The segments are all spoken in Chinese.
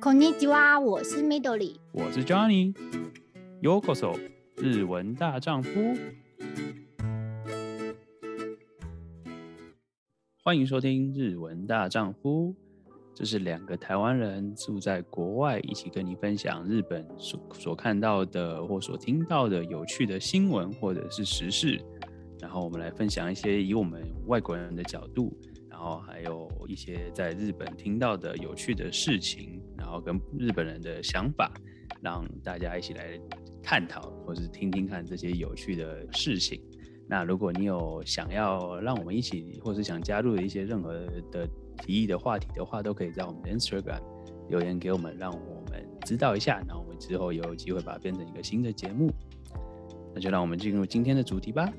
こんにちは，我是 Midori，我是 Johnny。Yokoso，日文大丈夫。欢迎收听日文大丈夫，这是两个台湾人住在国外，一起跟你分享日本所所看到的或所听到的有趣的新闻或者是时事，然后我们来分享一些以我们外国人的角度。 然后还有一些在日本听到的有趣的事情，然后跟日本人的想法，让大家一起来探讨，或是听听看这些有趣的事情。那如果你有想要让我们一起，或是想加入的一些任何的提议的话题的话，都可以在我们的 Instagram 留言给我们，让我们知道一下。然后我们之后有机会把它变成一个新的节目。那就让我们进入今天的主题吧。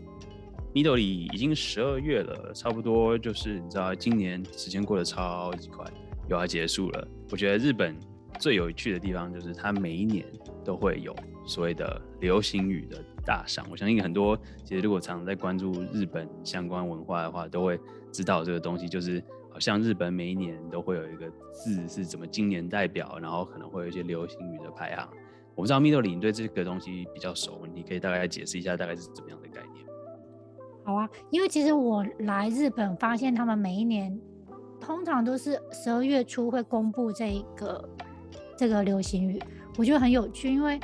Midori 已经十二月了，差不多就是你知道，今年时间过得超级快，又要结束了。我觉得日本最有趣的地方就是它每一年都会有所谓的流行语的大赏。我相信很多其实如果常常在关注日本相关文化的话，都会知道这个东西，就是好像日本每一年都会有一个字是怎么今年代表，然后可能会有一些流行语的排行。我不知道 Midori 你对这个东西比较熟，你可以大概解释一下大概是怎么样的概念。好啊，因为其实我来日本发现，他们每一年通常都是十二月初会公布这个这个流行语，我觉得很有趣，因为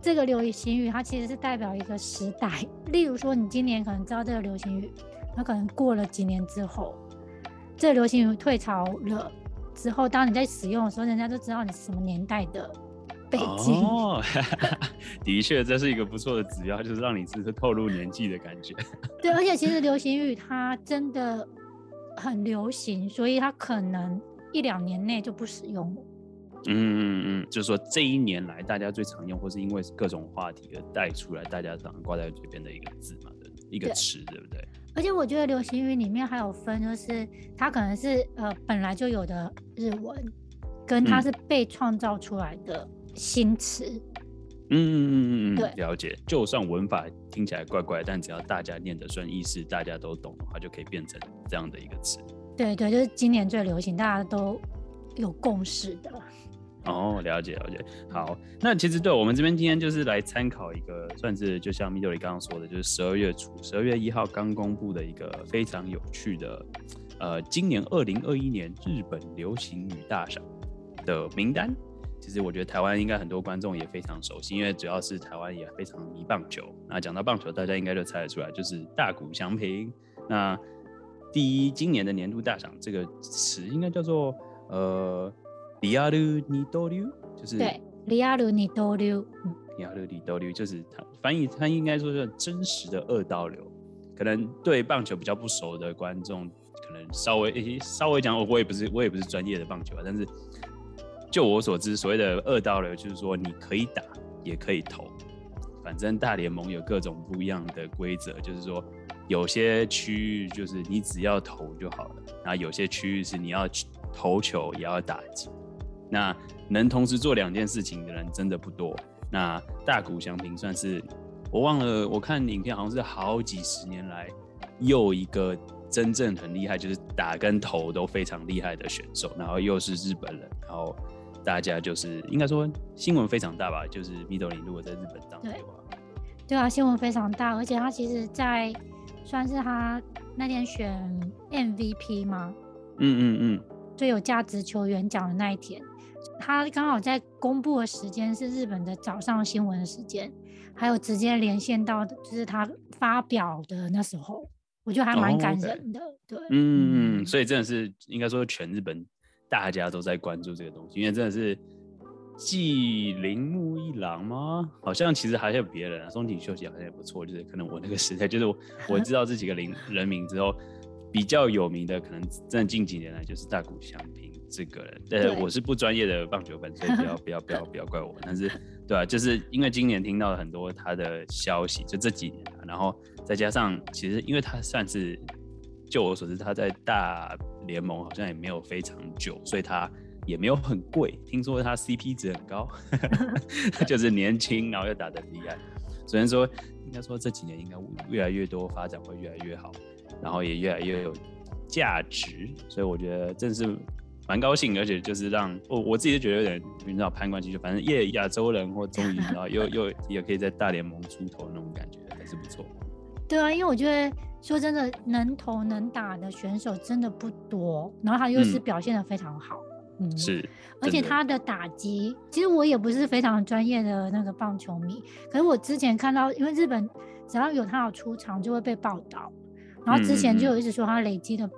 这个流行语它其实是代表一个时代。例如说，你今年可能知道这个流行语，那可能过了几年之后，这流行语退潮了之后，当你在使用的时候，人家就知道你是什么年代的。哦，的确，这是一个不错的指标，就是让你是透露年纪的感觉。对，而且其实流行语它真的很流行，所以它可能一两年内就不使用了。嗯嗯嗯，就是说这一年来大家最常用，或是因为各种话题而带出来，大家常挂在嘴边的一个字嘛，的一个词，对不对？而且我觉得流行语里面还有分，就是它可能是呃本来就有的日文，跟它是被创造出来的。嗯新词，嗯嗯嗯嗯嗯，对，了解。就算文法听起来怪怪，但只要大家念得顺，意思大家都懂的话，就可以变成这样的一个词。对对，就是今年最流行，大家都有共识的。哦，了解了解。好，那其实对我们这边今天就是来参考一个，算是就像 Midori 刚刚说的，就是十二月初，十二月一号刚公布的一个非常有趣的，呃，今年二零二一年日本流行语大赏的名单。其实我觉得台湾应该很多观众也非常熟悉，因为主要是台湾也非常迷棒球。那讲到棒球，大家应该就猜得出来，就是大谷翔平。那第一今年的年度大赏这个词应该叫做呃リアル二刀流，就是对リアル二刀流，リアル二刀流就是他翻译，他应该说是真实的二刀流。可能对棒球比较不熟的观众，可能稍微稍微讲，我也不是我也不是专业的棒球啊，但是。 就我所知，所谓的二刀流就是说，你可以打，也可以投，反正大联盟有各种不一样的规则，就是说，有些区域就是你只要投就好了，然后有些区域是你要投球也要打击，那能同时做两件事情的人真的不多。那大谷翔平算是我忘了，我看影片好像是好几十年来又一个真正很厉害，就是打跟投都非常厉害的选手，然后又是日本人，然后。大家就是应该说新闻非常大吧，就是 Midori 如果在日本当地的话，对啊，新闻非常大，而且他其实，在算是他那天选 MVP 吗？嗯嗯嗯，最有价值球员奖的那一天，他刚好在公布的时间是日本的早上新闻的时间，还有直接连线到就是他发表的那时候，我觉得还蛮感人的，oh, okay. 对，嗯嗯，所以真的是应该说全日本。大家都在关注这个东西，因为真的是继铃木一郎吗？好像其实还有别人啊，松井秀喜好像也不错。就是可能我那个时代，就是我，我知道这几个人 人名之后，比较有名的，可能真的近几年来就是大谷翔平这个人。但是我是不专业的棒球粉，所以不要 不要不要不要怪我。但是对啊，就是因为今年听到了很多他的消息，就这几年，然后再加上其实因为他算是。就我所知，他在大联盟好像也没有非常久，所以他也没有很贵。听说他 CP 值很高，就是年轻，然后又打得厉害。虽然说，应该说这几年应该越来越多发展会越来越好，然后也越来越有价值。所以我觉得，真是蛮高兴，而且就是让我我自己就觉得有点你知道攀关系，就反正耶亚洲人或终于然后又又也可以在大联盟出头那种感觉还是不错。对啊，因为我觉得说真的，能投能打的选手真的不多，然后他又是表现的非常好。嗯嗯，是，而且他的打击，其实我也不是非常专业的那个棒球迷，可是我之前看到，因为日本只要有他有出场就会被报道，然后之前就有一直说他累积的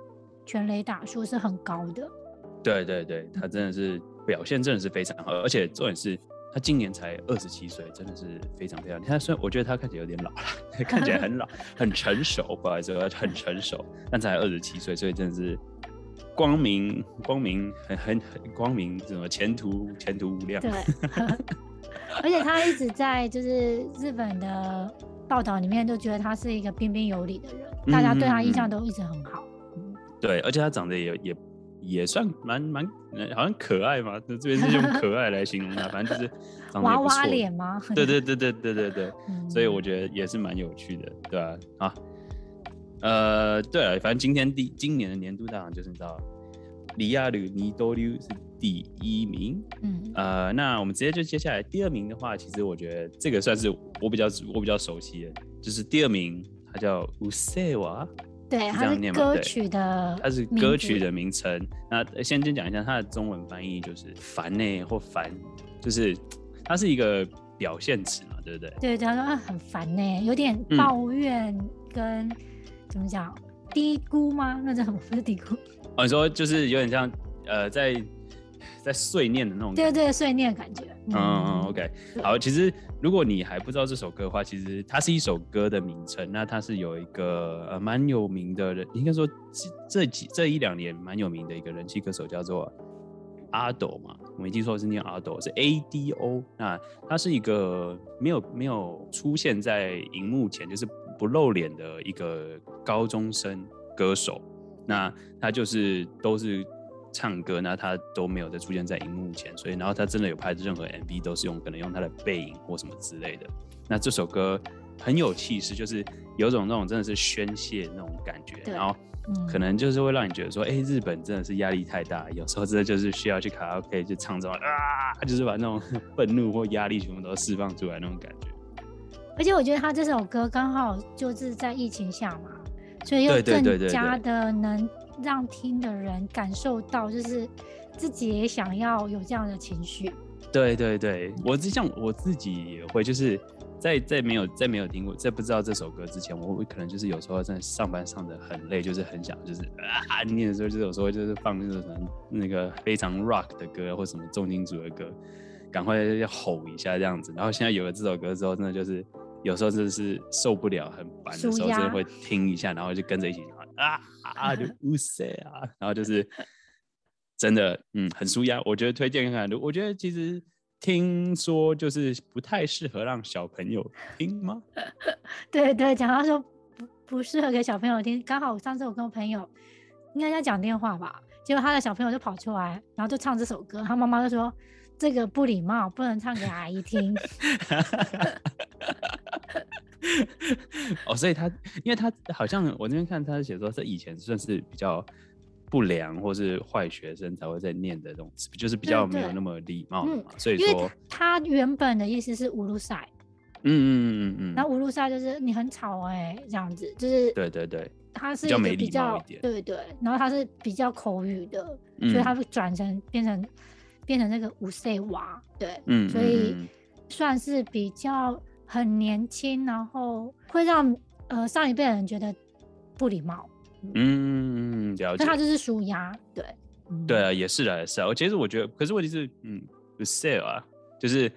全垒打数是很高的。对对对，他真的是表现真的是非常好，而且重点是他今年才二十七岁，真的是非常非常。他虽然我觉得他看起来有点老了，看起来很老，很成熟，不好意思，很成熟，但才二十七岁，所以真的是。光明，光明，很很很光明，什么前途前途无量。对，而且他一直在就是日本的报道里面都觉得他是一个彬彬有礼的人，嗯、大家对他印象都一直很好。嗯、对，而且他长得也也也算蛮蛮，好像可爱嘛，这边是用可爱来形容他，反正就是长得娃娃脸吗？对对对对对对对，嗯、所以我觉得也是蛮有趣的，对吧？啊。呃，对了，反正今天第今年的年度大奖就是你知道，里亚鲁尼多溜是第一名，嗯，呃，那我们直接就接下来第二名的话，其实我觉得这个算是我比较我比较熟悉的，就是第二名，他叫乌塞瓦，对，是它是歌曲的，它是歌曲的名称。那先先讲一下它的中文翻译，就是烦呢或烦，就是它是一个表现词嘛，对不对？对，他说啊很烦呢，有点抱怨跟。嗯怎么讲？低估吗？那叫什么？不是低估。哦，你说就是有点像呃，在在碎念的那种。对对，碎念的感觉。嗯嗯，OK。好，其实如果你还不知道这首歌的话，其实它是一首歌的名称。那它是有一个呃蛮有名的人，应该说这几这一两年蛮有名的一个人气歌手，叫做。阿斗嘛，我没记错是念阿斗，是 A D O。那他是一个没有没有出现在荧幕前，就是不露脸的一个高中生歌手。那他就是都是唱歌，那他都没有再出现在荧幕前，所以然后他真的有拍任何 MV 都是用可能用他的背影或什么之类的。那这首歌很有气势，就是有种那种真的是宣泄那种感觉，然后。可能就是会让你觉得说，哎、欸，日本真的是压力太大，有时候真的就是需要去卡拉 OK 就唱这种啊，就是把那种 愤怒或压力全部都释放出来那种感觉。而且我觉得他这首歌刚好就是在疫情下嘛，所以又更加的能让听的人感受到，就是自己也想要有这样的情绪。对对对，我就像我自己也会就是。在在没有在没有听过在不知道这首歌之前，我可能就是有时候在上班上的很累，就是很想就是啊念的时候，就有时候就是放那种那个非常 rock 的歌或什么重金属的歌，赶快要吼一下这样子。然后现在有了这首歌之后，真的就是有时候真的是受不了很烦的时候，真的会听一下，然后就跟着一起啊啊就呜塞啊，然后就是真的嗯很舒压。我觉得推荐看看，我觉得其实。听说就是不太适合让小朋友听吗？对对，讲到说不不适合给小朋友听，刚好上次我跟我朋友应该在讲电话吧，结果他的小朋友就跑出来，然后就唱这首歌，他妈妈就说这个不礼貌，不能唱给阿姨听。哦，所以他因为他好像我那边看他是写说，这以前算是比较。不良或是坏学生才会在念的这种词，就是比较没有那么礼貌嘛。嗯、所以说，他原本的意思是乌鲁塞。嗯嗯嗯嗯嗯。那乌鲁塞就是你很吵哎、欸，这样子就是。对对对。他是比较对对对，然后他是比较口语的，嗯、所以他会转成变成变成那个五岁娃，对，嗯，所以算是比较很年轻，然后会让呃上一辈人觉得不礼貌。嗯，了解。那他就是纾压，对。对啊，也是啊，也是啊。我其实我觉得，可是问题是，嗯，，sale 啊，就是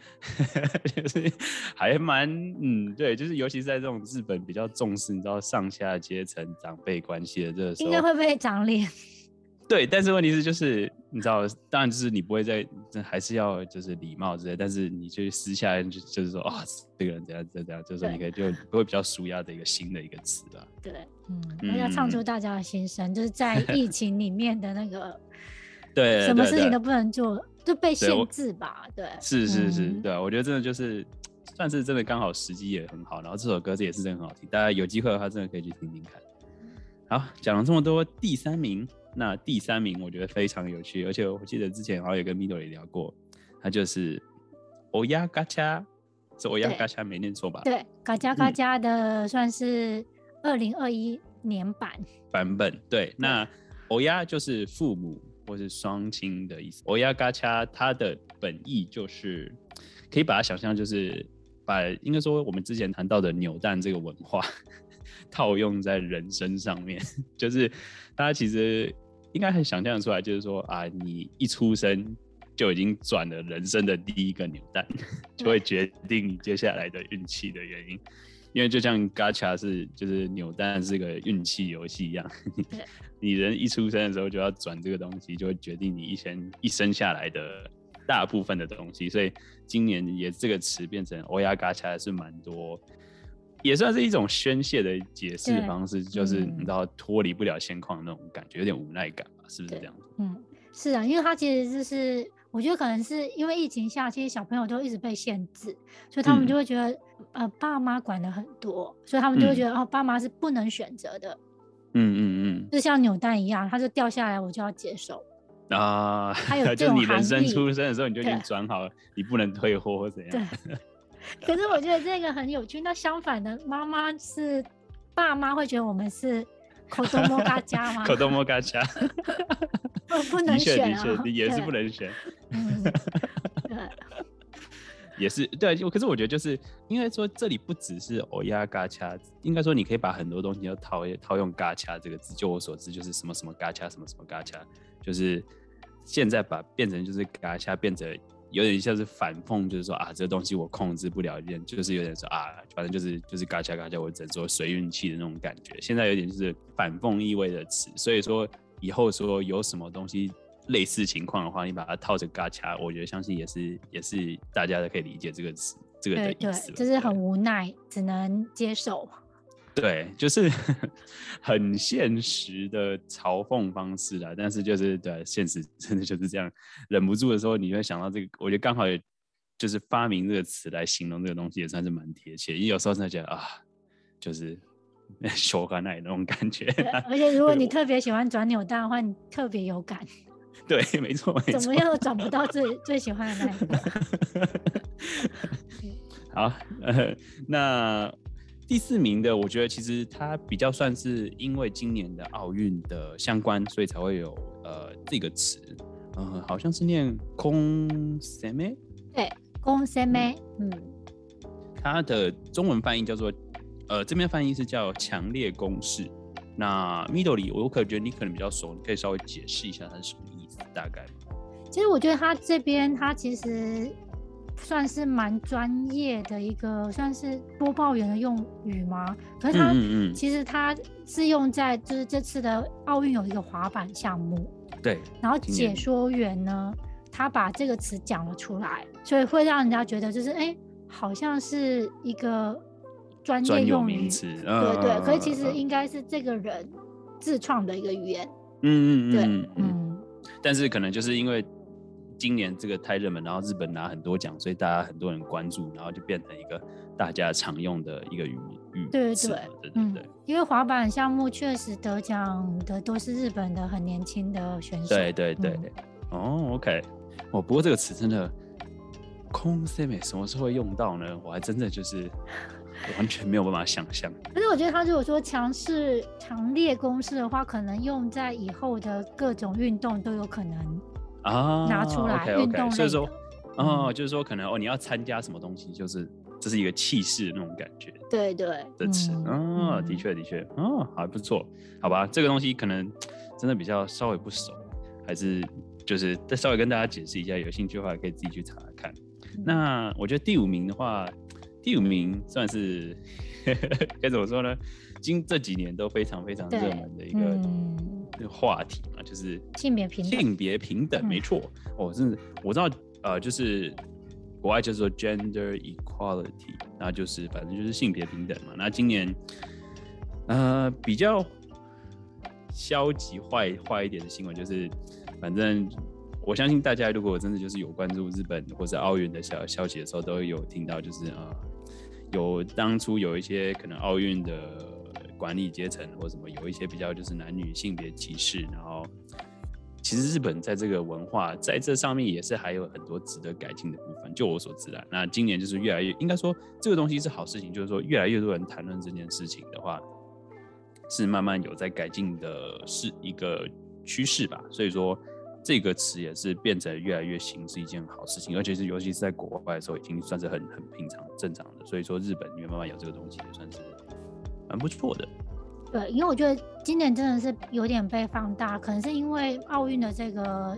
就是还蛮，嗯，对，就是尤其是在这种日本比较重视，你知道上下阶层长辈关系的这个时候，应该会被长脸。对，但是问题是，就是你知道，当然就是你不会在，还是要就是礼貌之类，但是你就私下就就是说啊、哦，这个人怎样怎样，怎样，就是说你可以就不会比较舒压的一个新的一个词吧。对，嗯，要唱出大家的心声，嗯、就是在 疫情里面的那个，对，什么事情都不能做，就被限制吧。对，对是是是，对啊，我觉得真的就是算是真的刚好时机也很好，然后这首歌这也是真的很好听，大家有机会的话真的可以去听听看。好，讲了这么多，第三名。那第三名我觉得非常有趣，而且我记得之前好像有跟 Midori 聊过，他就是欧亚嘎恰，是欧亚嘎恰没念错吧？对，嘎恰嘎恰的算是二零二一年版、嗯、版本。对，那欧亚就是父母或是双亲的意思。欧亚嘎恰它的本意就是可以把它想象就是把应该说我们之前谈到的扭蛋这个文化。套用在人生上面，就是大家其实应该很想象出来，就是说啊，你一出生就已经转了人生的第一个扭蛋，就会决定你接下来的运气的原因。因为就像 Gacha 是就是扭蛋是个运气游戏一样，你人一出生的时候就要转这个东西，就会决定你一生一生下来的大部分的东西。所以今年也这个词变成 Oya Gacha 是蛮多。也算是一种宣泄的解释方式，就是你知道脱离不了现况的那种感觉，有点无奈感吧？是不是这样？嗯，是啊，因为他其实就是，我觉得可能是因为疫情下，其实小朋友都一直被限制，所以他们就会觉得，嗯、呃，爸妈管的很多，所以他们就会觉得，嗯、哦，爸妈是不能选择的。嗯嗯嗯，就像扭蛋一样，它就掉下来，我就要接受啊。还有 就是你人生出生的时候，你就已经转好了，你不能退货或怎样。对。可是我觉得这个很有趣。那相反的，妈妈是爸妈会觉得我们是口多摸嘎家 吗？口多摸嘎家，不不能选啊，也是不能选。嗯，对，也是对。可是我觉得就是应该说这里不只是欧亚嘎恰，应该说你可以把很多东西都套套用嘎恰这个字。就我所知，就是什么什么嘎恰，什么什么嘎恰，就是现在把变成就是嘎恰变成。有点像是反讽，就是说啊，这个东西我控制不了，一点就是有点说啊，反正就是就是嘎恰嘎恰，我只能说随运气的那种感觉。现在有点就是反讽意味的词，所以说以后说有什么东西类似情况的话，你把它套着嘎恰，我觉得相信也是也是大家都可以理解这个词这个的意思。对，就是很无奈，只能接受。对，就是 很现实的嘲讽方式啦，但是就是对现实真的就是这样，忍不住的时候，你会想到这个，我觉得刚好也就是发明这个词来形容这个东西，也算是蛮贴切。因为有时候真的觉得啊，就是修改奶那种感觉。而且如果你特别喜欢转扭蛋的话，你特别有感。对，没错，没错。怎么样都转不到最最喜欢的那一个。好，呃，那。第四名的，我觉得其实它比较算是因为今年的奥运的相关，所以才会有呃这个词，呃，好像是念空塞梅，对，空塞梅，嗯，它的中文翻译叫做，呃，这边翻译是叫强烈攻势。那 middle 里我可觉得你可能比较熟，你可以稍微解释一下它是什么意思，大概。其实我觉得他这边他其实。算是蛮专业的一个，算是播报员的用语吗？可是他其实他是用在就是这次的奥运有一个滑板项目，对。然后解说员呢，他把这个词讲了出来，所以会让人家觉得就是哎、欸，好像是一个专业用语，对对。可是其实应该是这个人自创的一个语言，嗯嗯对嗯嗯。但是可能就是因为。今年这个太热门，然后日本拿很多奖，所以大家很多人关注，然后就变成一个大家常用的一个语语。对对对对对，嗯，因为滑板项目确实得奖的都是日本的很年轻的选手。对对对，嗯、哦，OK，哦，不过这个词真的，空 s 美什么时候会用到呢？我还真的就是完全没有办法想象。可是我觉得他如果说强势、强烈攻势的话，可能用在以后的各种运动都有可能。啊，拿出来运 okay, 所以说，哦，嗯、就是说可能哦，你要参加什么东西，就是这是一个气势的那种感觉。对对，的词，啊，的确的确，哦，还不错，好吧，这个东西可能真的比较稍微不熟，还是就是再稍微跟大家解释一下，有兴趣的话可以自己去查看。嗯、那我觉得第五名的话，第五名算是 该怎么说呢？今这几年都非常非常热门的一个。话题嘛，就是性别平性别平等，没错。哦，真的，我知道，呃，就是国外叫做 gender equality，那就是反正就是性别平等嘛。那今年，呃，比较消极坏坏一点的新闻就是，反正我相信大家如果真的就是有关注日本或者奥运的消消息的时候，都有听到，就是啊、呃，有当初有一些可能奥运的。管理阶层或什么有一些比较就是男女性别歧视，然后其实日本在这个文化在这上面也是还有很多值得改进的部分。就我所知啊，那今年就是越来越应该说这个东西是好事情，就是说越来越多人谈论这件事情的话，是慢慢有在改进的是一个趋势吧。所以说。这个词也是变成越来越行，是一件好事情，而且是尤其是在国外的时候，已经算是很很平常、正常的。所以说，日本因为慢慢有这个东西，也算是蛮不错的。对，因为我觉得今年真的是有点被放大，可能是因为奥运的这个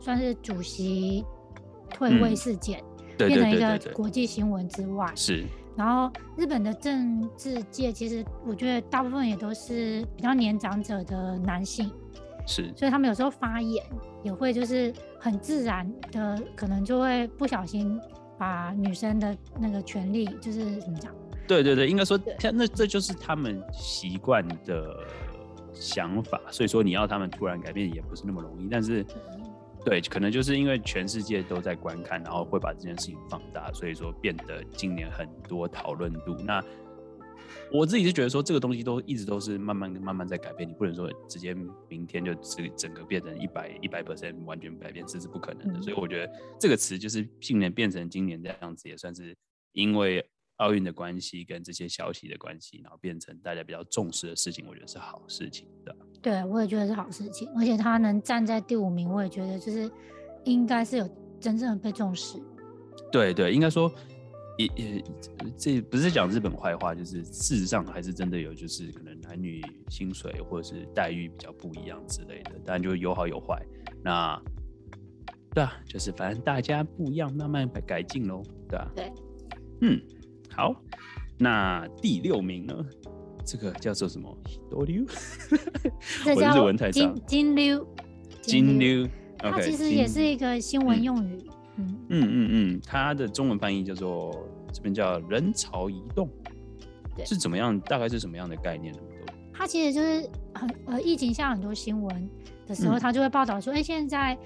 算是主席退位事件，嗯、变成一个国际新闻之外，是。然后日本的政治界，其实我觉得大部分也都是比较年长者的男性。是，所以他们有时候发言也会就是很自然的，可能就会不小心把女生的那个权利就是怎么讲？对对对，应该说，那这就是他们习惯的想法。所以说你要他们突然改变也不是那么容易。但是，对，可能就是因为全世界都在观看，然后会把这件事情放大，所以说变得今年很多讨论度。那我自己是觉得说，这个东西都一直都是慢慢慢慢在改变，你不能说直接明天就整整个变成一百一百 percent 完全改变，这是不可能的。所以我觉得这个词就是今年变成今年这样子，也算是因为奥运的关系跟这些消息的关系，然后变成大家比较重视的事情，我觉得是好事情的。对，我也觉得是好事情，而且他能站在第五名，我也觉得就是应该是有真正的被重视。对对，应该说。也也，这不是讲日本坏话，就是事实上还是真的有，就是可能男女薪水或者是待遇比较不一样之类的，当然就有好有坏。那对啊，就是反正大家不一样，慢慢改进喽，对啊。对，嗯，好，那第六名呢？这个叫做什么？多溜？我日文太差。金溜。金溜。它其实也是一个新闻用语。嗯嗯嗯嗯，它的中文翻译叫做这边叫人潮移动，对，是怎么样？大概是什么样的概念呢？它其实就是很呃，疫情下很多新闻的时候，它就会报道说，哎、现在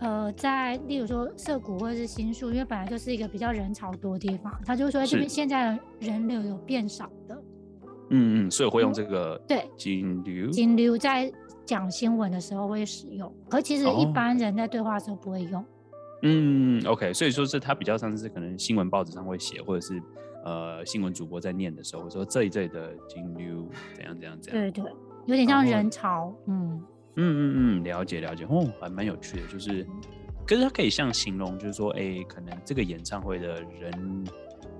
呃，在例如说涩谷或者是新宿，因为本来就是一个比较人潮多的地方，他就说这边现在的人流有变少的。嗯嗯，所以会用这个、嗯、对金流金流在讲新闻的时候会使用，可其实一般人在对话的时候不会用。哦嗯，OK，所以说是它比较像是可能新闻报纸上会写，或者是呃新闻主播在念的时候说这一阵的金流怎样怎样怎样。对对，有点像人潮。嗯嗯嗯嗯，了解了解，哦，还蛮有趣的，就是，可是它可以像形容，就是说，哎、欸，可能这个演唱会的人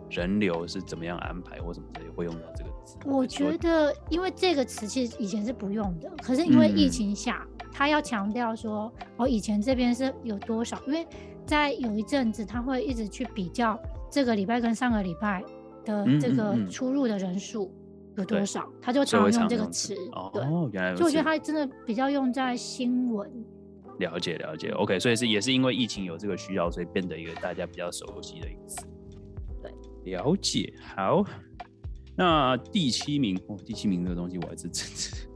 人流是怎么样安排，或什么之类会用到这个词。我觉得，因为这个词其实以前是不用的，可是因为疫情下。嗯他要强调说，哦，以前这边是有多少？因为在有一阵子，他会一直去比较这个礼拜跟上个礼拜的这个出入的人数有多少，他就常用这个词。哦，原来。所以我觉得他真的比较用在新闻。了解了解，OK，所以是也是因为疫情有这个需要，所以变得一个大家比较熟悉的一个词。对，了解，好。那第七名哦，第七名这个东西我还是真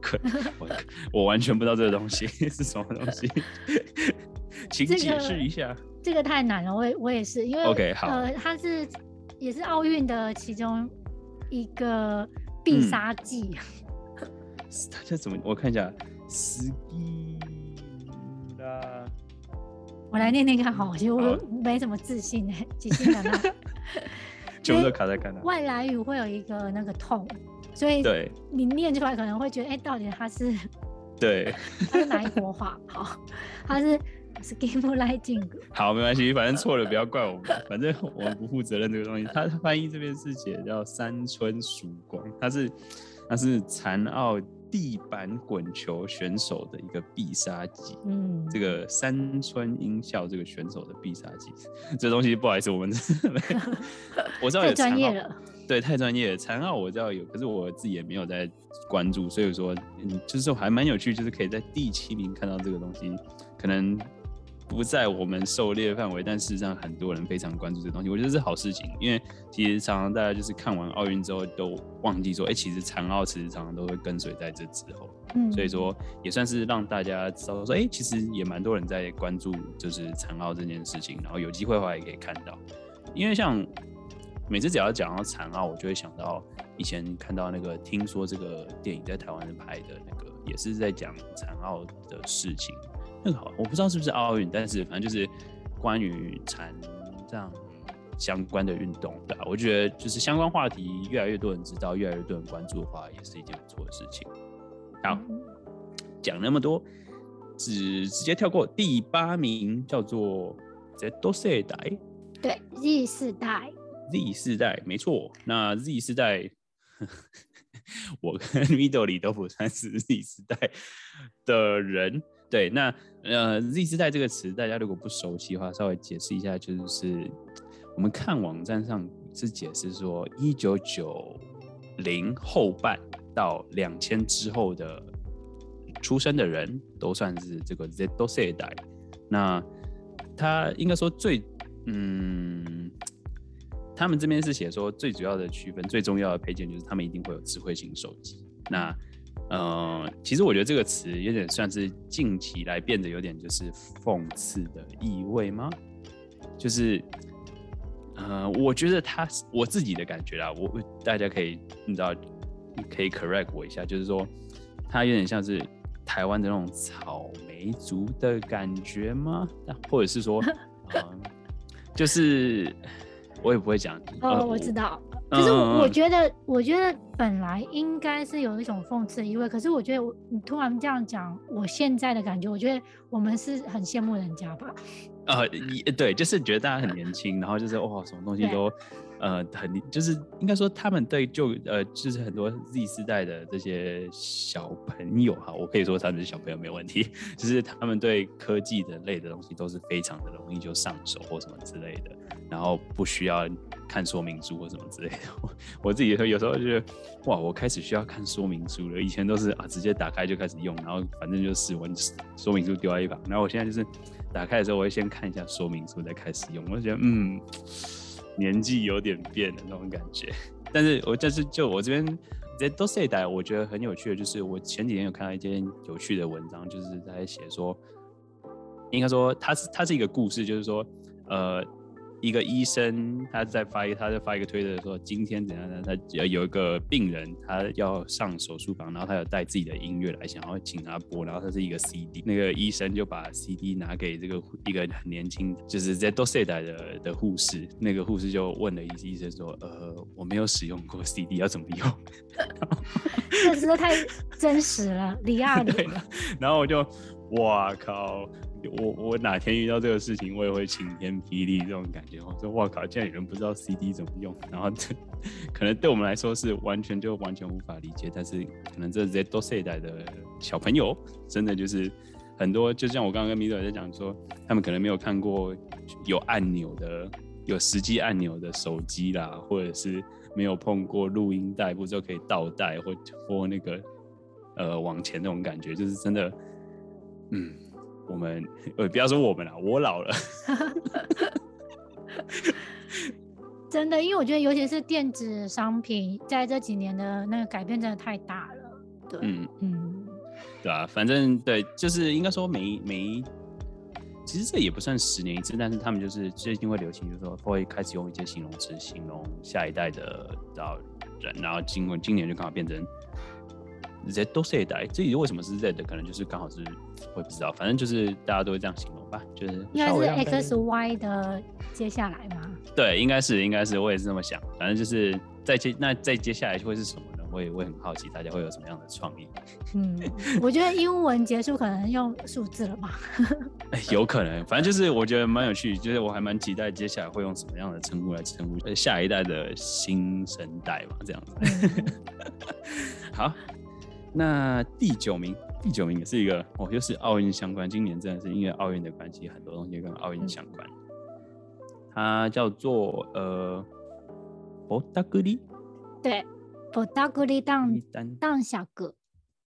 的，我我完全不知道这个东西是什么东西，请解释一下。这个、这个太难了，我也我也是，因为 OK 好，呃，它是也是奥运的其中一个必杀技。它叫怎么？我看一下，斯基拉。我来念念看，好，其实我没什么自信哎，即兴的那。全部都卡在看到。外来语会有一个那个痛，所以对你念出来可能会觉得，哎、欸，到底它是对，它是哪一国话？好，它是 Lighting。好，没关系，反正错了不要怪我们，反正我们不负责任这个东西。它翻译这边是写叫山村曙光，它是它是残奥。地板滚球选手的一个必杀技，嗯，这个山村音效这个选手的必杀技，这东西不好意思，我们 我知道有残奥，对，太专业了。残奥我知道有，可是我自己也没有在关注，所以说，嗯，就是还蛮有趣，就是可以在第七名看到这个东西，可能。不在我们狩猎范围，但事实上很多人非常关注这个东西，我觉得是好事情。因为其实常常大家就是看完奥运之后都忘记说，哎、欸，其实残奥其实常常都会跟随在这之后。嗯，所以说也算是让大家知道说，哎、欸，其实也蛮多人在关注就是残奥这件事情，然后有机会的话也可以看到。因为像每次只要讲到残奥，我就会想到。以前看到那个，听说这个电影在台湾拍的那个，也是在讲残奥的事情。那个好，我不知道是不是奥运，但是反正就是关于残障相关的运动，对啊，我觉得就是相关话题越来越多人知道，越来越多人关注的话，也是一件不错的事情。好，讲那么多，只直接跳过第八名，叫做 Z 世代。对，Z 世代。Z 世代，没错。那 Z 世代，我跟 Midori 都不算是 Z 世代的人。对，那呃，Z 世代这个词，大家如果不熟悉的话，稍微解释一下，就是我们看网站上是解释说，一九九零后半到两千之后的出生的人都算是这个 Z 世代。那他应该说最嗯，他们这边是写说最主要的区分、最重要的配件就是他们一定会有智慧型手机。那呃，其实我觉得这个词有点算是近期来变得有点就是讽刺的意味吗？就是，呃，我觉得他我自己的感觉啦，我大家可以你知道可以 correct 我一下，就是说他有点像是台湾的那种草莓族的感觉吗？或者是说，呃、就是我也不会讲哦，呃、我知道。可是我我觉得，我觉得本来应该是有一种讽刺意味。可是我觉得，我你突然这样讲，我现在的感觉，我觉得我们是很羡慕人家吧。呃，对，就是觉得大家很年轻，然后就是哇，什么东西都。呃，很就是应该说，他们对就呃，就是很多 Z 世代的这些小朋友哈，我可以说他们是小朋友没有问题，就是他们对科技的类的东西都是非常的容易就上手或什么之类的，然后不需要看说明书或什么之类的。我，我自己有时候觉得，哇，我开始需要看说明书了，以前都是啊，直接打开就开始用，然后反正就试完说明书丢在一旁，然后我现在就是打开的时候，我会先看一下说明书再开始用，我就觉得嗯。年纪有点变的那种感觉，但是我但是就我这边 Z 世代，我觉得很有趣的，就是我前几天有看到一篇有趣的文章，就是在写说，应该说它是它是一个故事，就是说，呃。一个医生，他在发一，他在发一个推特说，今天怎样呢？他有一个病人，他要上手术房，然后他有带自己的音乐来，想要请他播，然后他是一个 CD，那个医生就把 CD 拿给这个一个很年轻，就是在多世代的的护士，那个护士就问了医生说，呃，我没有使用过 CD，要怎么用？这实在太真实了，李亚里。然后我就，哇靠！我我哪天遇到这个事情，我也会晴天霹雳这种感觉。我说哇靠，竟然有人不知道 CD 怎么用，然后这可能对我们来说是完全就完全无法理解，但是可能这 Z 世代的小朋友真的就是很多，就像我刚刚跟米德在讲说，他们可能没有看过有按钮的、有实际按钮的手机啦，或者是没有碰过录音带，不知道可以倒带或或那个呃往前那种感觉，就是真的，嗯。我们 呃，不要说我们了，我老了。真的，因为我觉得，尤其是电子商品，在这几年的那个改变真的太大了。对，嗯嗯，对啊，反正对，就是应该说每每，其实这也不算十年一次，但是他们就是最近会流行，就是说会开始用一些形容词形容下一代的到人，然后今今年就刚好变成。Z 世代，至于为什么是 Z 的，可能就是刚好是，我也不知道，反正就是大家都会这样形容吧，就是应该是 X Y 的接下来吗？对，应该是，应该是，我也是这么想。反正就是再接，那再接下来会是什么呢？我也会很好奇，大家会有什么样的创意？嗯，我觉得英文结束可能用数字了吧？有可能，反正就是我觉得蛮有趣，就是我还蛮期待接下来会用什么样的称呼来称呼下一代的新生代嘛，这样子。嗯、好。那第九名，第九名也是一个哦，又是奥运相关。今年真的是因为奥运的关系，很多东西跟奥运相关。它叫做呃，博达格里。对，博达格里当当小哥。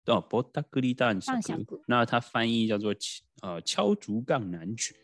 哦，博达格里当小哥。那它翻译叫做呃敲竹杠男爵。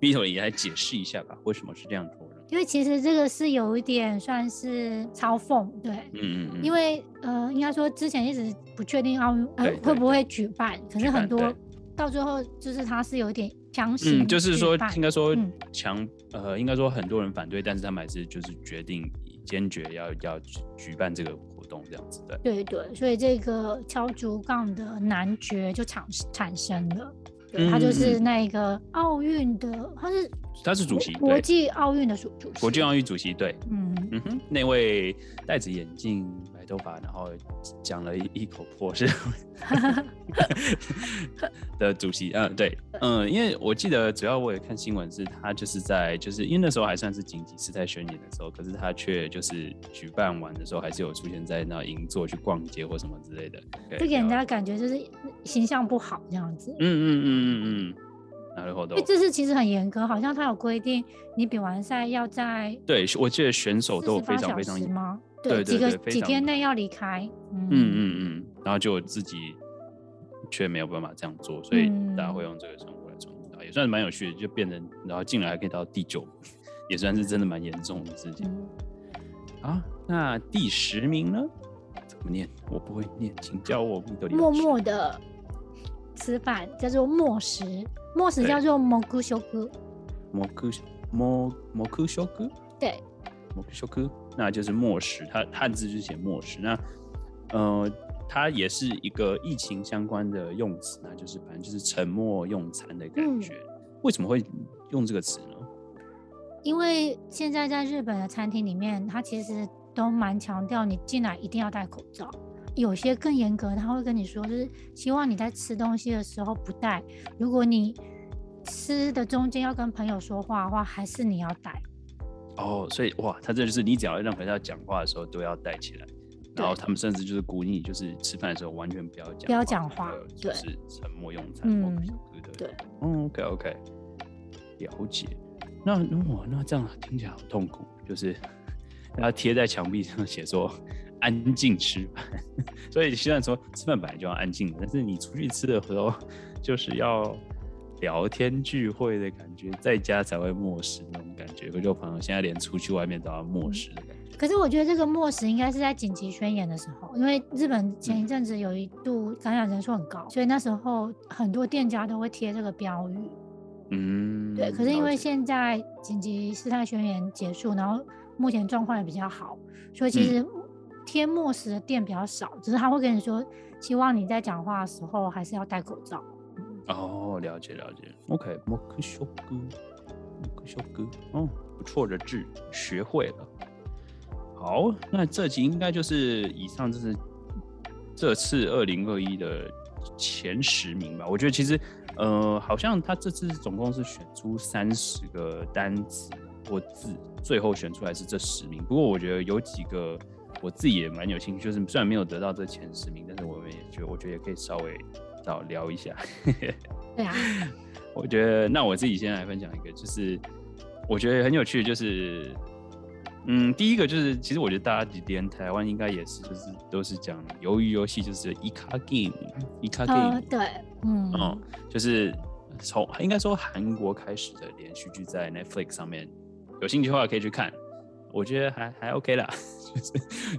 米头也来解释一下吧，为什么是这样说的？因为其实这个是有一点算是嘲讽，对，嗯嗯嗯。因为呃，应该说之前一直不确定奥运呃会不会举办，可是很多到最后就是他是有点强行，嗯，就是说应该说强、嗯、呃，应该说很多人反对，但是他们还是就是决定坚决要要举办这个活动，这样子的。对对，所以这个敲竹杠的男爵就产产生了。对，他就是那个奥运的，他是他是主席，国际奥运的主主席，国际奥运主席，对，嗯。嗯哼，那位戴着眼镜。头发，然后讲了一一口破事 的主席，嗯，对，嗯，因为我记得主要我也看新闻，是他就是在就是因为那时候还算是紧急事态宣言的时候，可是他却就是举办完的时候，还是有出现在那银座去逛街或什么之类的，就给人家感觉就是形象不好这样子。嗯嗯嗯嗯嗯，那然后都，这次其实很严格，好像他有规定，你比完赛要在，对，我记得选手都有非常非常严吗？对，对，对，对，几个几天内要离开。嗯嗯嗯，然后就自己却没有办法这样做，所以大家会用这个称呼来称呼他，也算是蛮有趣的，就变成然后进来还可以到第九，也算是真的蛮严重的事情。啊、嗯，那第十名呢？怎么念？我不会念，请教我。默默的吃饭叫做默食，默食叫做蘑菇修菇。蘑菇蘑蘑菇修菇。对，蘑菇修菇。那就是默食，它汉字就写默食。那，呃，它也是一个疫情相关的用词，那就是反正就是沉默用餐的感觉。嗯。为什么会用这个词呢？因为现在在日本的餐厅里面，它其实都蛮强调你进来一定要戴口罩。有些更严格，他会跟你说，就是希望你在吃东西的时候不戴。如果你吃的中间要跟朋友说话的话，还是你要戴。哦，所以哇，他这就是你只要任何人要讲话的时候都要带起来，然后他们甚至就是鼓励你，就是吃饭的时候完全不要讲，不要讲话，就是沉默用餐。嗯，对，嗯，OK OK，了解。那哇，那这样听起来好痛苦，就是要贴在墙壁上写说安静吃饭。所以虽然说吃饭本来就要安静，但是你出去吃的时候就是要。聊天聚会的感觉，在家才会默食那种感觉。可是我朋友现在连出去外面都要默食的感觉。可是我觉得这个默食应该是在紧急宣言的时候，因为日本前一阵子有一度感染人数很高，所以那时候很多店家都会贴这个标语。嗯，对。可是因为现在紧急事态宣言结束，然后目前状况也比较好，所以其实贴默食的店比较少，只是他会跟你说，希望你在讲话的时候还是要戴口罩。哦，了解了解。OK，默食哥，默食哥，哦，不错的字，学会了。好，那这集应该就是以上，就是这次二零二一的前十名吧。我觉得其实，呃，好像他这次总共是选出三十个单词或字，最后选出来是这十名。不过我觉得有几个我自己也蛮有兴趣，就是虽然没有得到这前十名，但是我们也觉得，我觉得也可以稍微。好聊一下，对啊，我觉得那我自己先来分享一个，就是我觉得很有趣的，就是嗯，第一个就是其实我觉得大家连台湾应该也是，就是都是讲鱿鱼游戏，就是一卡 game，一卡 game，对，嗯，嗯，就是从应该说韩国开始的连续剧在 Netflix 上面，有兴趣的话可以去看，我觉得还还 OK 啦，就是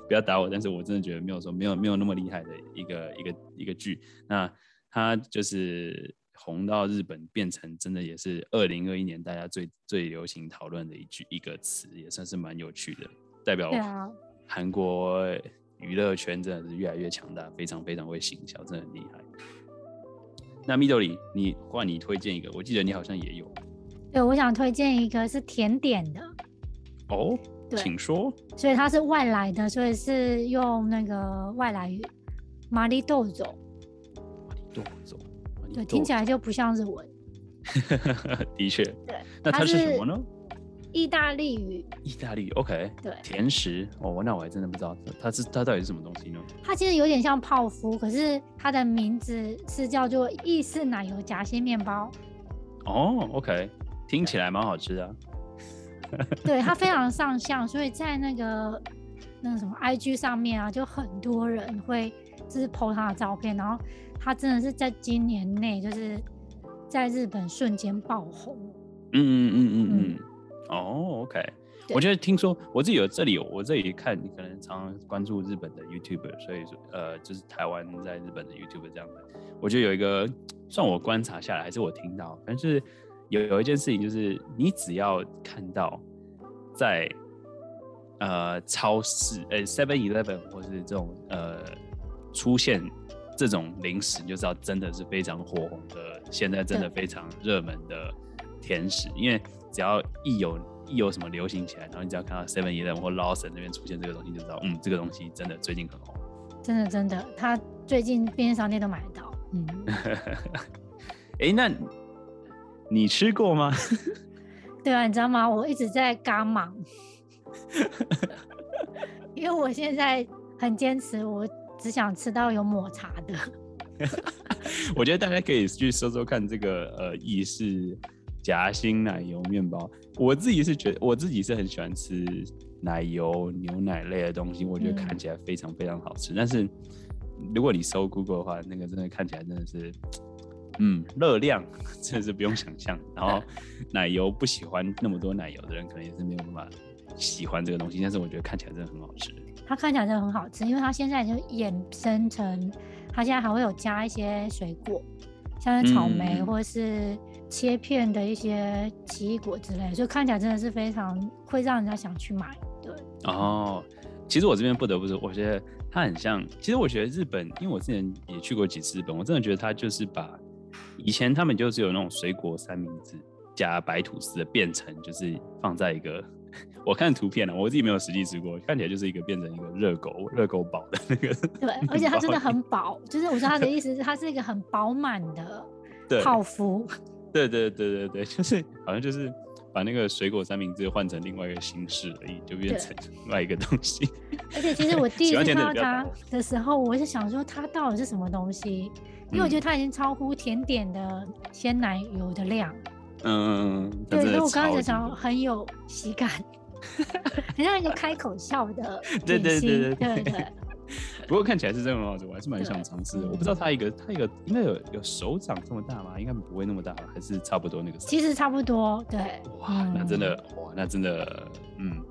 不要打我，但是我真的觉得没有说没有没有那么厉害的一个一个一个剧，那。他就是红到日本，变成真的也是二零二一年大家最最流行讨论的一句一个词，也算是蛮有趣的，代表韩国娱乐圈真的是越来越强大，非常非常会行销，真的很厉害。那 Midori，你换你推荐一个，我记得你好像也有。对，我想推荐一个是甜点的。哦，对，请说。所以它是外来的，所以是用那个外来语，马里豆走。对，听起来就不像日文。的确。对。那它是什么呢？意大利语。意大利语，OK。对。甜食哦，那我还真的不知道它是它到底是什么东西呢？它其实有点像泡芙，可是它的名字是叫做意式奶油夹心面包。哦，OK，听起来蛮好吃的啊。对，它非常 上相，所以在那个那个什么 IG 上面啊，就很多人会就是 po 它的照片，然后。他真的是在今年内，就是在日本瞬间爆红。嗯嗯嗯嗯嗯。哦，OK。我觉得听说我自己有这里有，我这里看你可能常常关注日本的 YouTuber，所以说呃，就是台湾在日本的 YouTuber 这样的。我觉得有一个算我观察下来，还是我听到，但是有有一件事情就是，你只要看到在呃超市，呃 Seven Eleven 或是这种呃出现这种零食，你就知道真的是非常火红的，现在真的非常热门的甜食。因为只要一有一有什么流行起来，然后你只要看到 Seven Eleven 或 Lawson 那边出现这个东西，就知道嗯，这个东西真的最近很红。真的真的，他最近便利商店都买得到。嗯。哎、欸，那你吃过吗？对啊，你知道吗？我一直在嘎忙，因为我现在很坚持，我只想吃到有抹茶的。我觉得大家可以去搜搜看这个呃意式夹心奶油面包。我自己是觉得，我自己是很喜欢吃奶油牛奶类的东西，我觉得看起来非常非常好吃。但是如果你搜 Google 的话，那个真的看起来真的是。嗯，热量 真的是不用想象。然后奶油不喜欢那么多奶油的人，可能也是没有办法喜欢这个东西。但是我觉得看起来真的很好吃。它看起来真的很好吃，因为它现在就衍生成，它现在还会有加一些水果，像是草莓或者是切片的一些奇异果之类，所以看起来真的是非常会让人家想去买。对。哦，其实我这边不得不说，我觉得它很像。其实我觉得日本，因为我之前也去过几次日本，我真的觉得它就是把。以前他们就是有那种水果三明治加白吐司的，变成就是放在一个，我看图片了，我自己没有实际吃过，看起来就是一个变成一个热狗热狗堡的那个。对，而且它真的很饱，就是我说它的意思是它是一个很饱满的泡芙。对对对对对，就是好像就是把那个水果三明治换成另外一个形式而已，就变成另外一个东西。而且其实我 第一次看到它的时候，我是想说它到底是什么东西。因为我觉得它已经超乎甜点的鲜奶油的量，嗯，对，所以我刚刚才想很有喜感，很像一个开口笑的，对对对对对。不过看起来是真的很好吃，我还是蛮想尝试的。我不知道它一个它一个应该有有手掌这么大吗？应该不会那么大吧？还是差不多那个？其实差不多，对。哇，那真的哇，那真的嗯，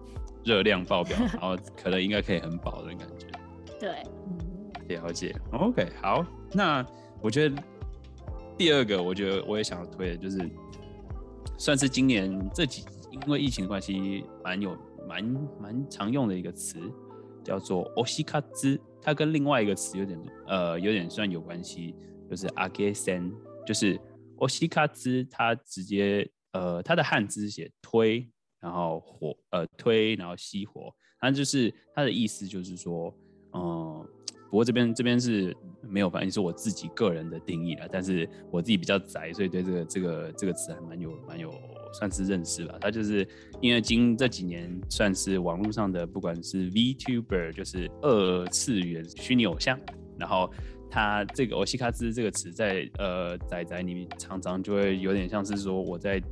热量爆表，然后 可能应该可以很饱的感觉。对，嗯，了解。OK，好，那。我觉得第二个，我觉得我也想要推的，就是算是今年这几因为疫情的关系，蛮有蛮蛮常用的一个词，叫做“推し活”。它跟另外一个词有点呃有点算有关系，就是“扬げせん”，就是“推し活”。它直接呃它的汉字写“推”，然后火呃推，然后熄火，它就是它的意思就是说，嗯、呃。不过这边这边是没有，反正是我自己个人的定义了。但是我自己比较宅，所以对这个这个这个词还蛮有蛮有 算是认识吧。他就是因为今这几年算是网络上的，不管是 VTuber，就是二次元虚拟偶像，然后他这个“欧西卡兹”这个词在呃仔仔里面常常就会有点像是说我在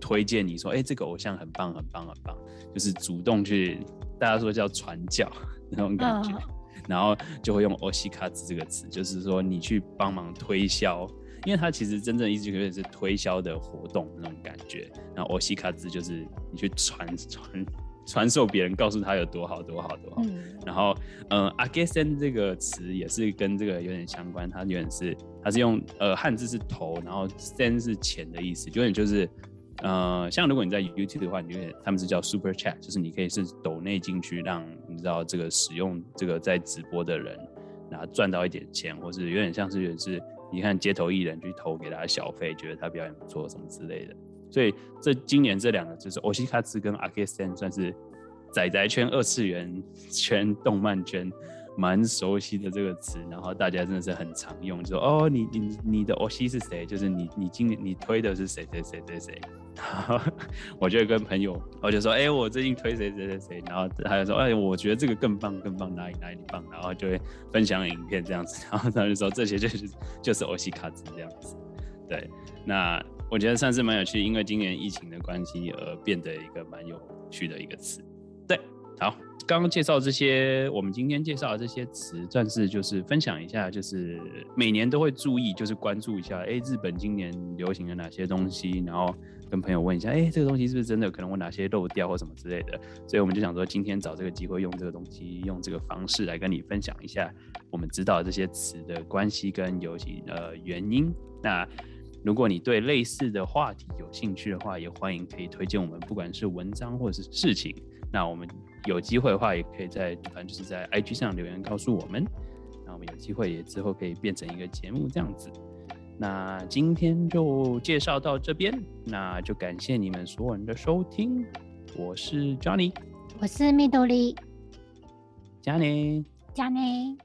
推荐你说，哎，这个偶像很棒很棒很棒，就是主动去大家说叫传教那种感觉。Uh. 然后就会用“欧西卡兹”这个词，就是说你去帮忙推销，因为它其实真正意思有点是推销的活动那种感觉。然后“推し活”就是你去传传传授别人，告诉他有多好多好多好。嗯、然后，嗯、呃，“扬げせん”这个词也是跟这个有点相关，它有点是它是用呃汉字是头，然后“せん”是钱的意思，有点就是。呃，像如果你在 YouTube 的话，你就他们是叫 Super Chat，就是你可以是抖内进去，让你知道这个使用这个在直播的人，然后赚到一点钱，或是有点像是是， 你看街头艺人去投给他小费，觉得他表演不错什么之类的。所以这今年这两个就是推し活跟扬げせん算是宅宅圈、二次元圈、动漫圈蛮熟悉的这个词，然后大家真的是很常用，就说哦，你你你的推し是谁？就是你你今年你推的是谁谁谁谁谁。 我就跟朋友，我就说，哎、我最近推谁谁谁谁，然后他就说，哎，我觉得这个更棒更棒，哪里哪里棒，然后就会分享影片这样子，然后他就说这些就是就是推し活这样子，对，那我觉得算是蛮有趣，因为今年疫情的关系而变得一个蛮有趣的一个词，对，好。刚刚介绍这些，我们今天介绍的这些词，算是就是分享一下，就是每年都会注意，就是关注一下，哎，日本今年流行了哪些东西，然后跟朋友问一下，哎，这个东西是不是真的？可能我哪些漏掉或什么之类的。所以我们就想说，今天找这个机会，用这个东西，用这个方式来跟你分享一下我们知道这些词的关系跟游戏呃原因。那如果你对类似的话题有兴趣的话，也欢迎可以推荐我们，不管是文章或者是事情。那我们。有机会的话，也可以在反正就是在 IG 上留言告诉我们，那我们有机会也之后可以变成一个节目这样子。那今天就介绍到这边，那就感谢你们所有人的收听。我是 Johnny，我是蜜豆莉，加内，加内。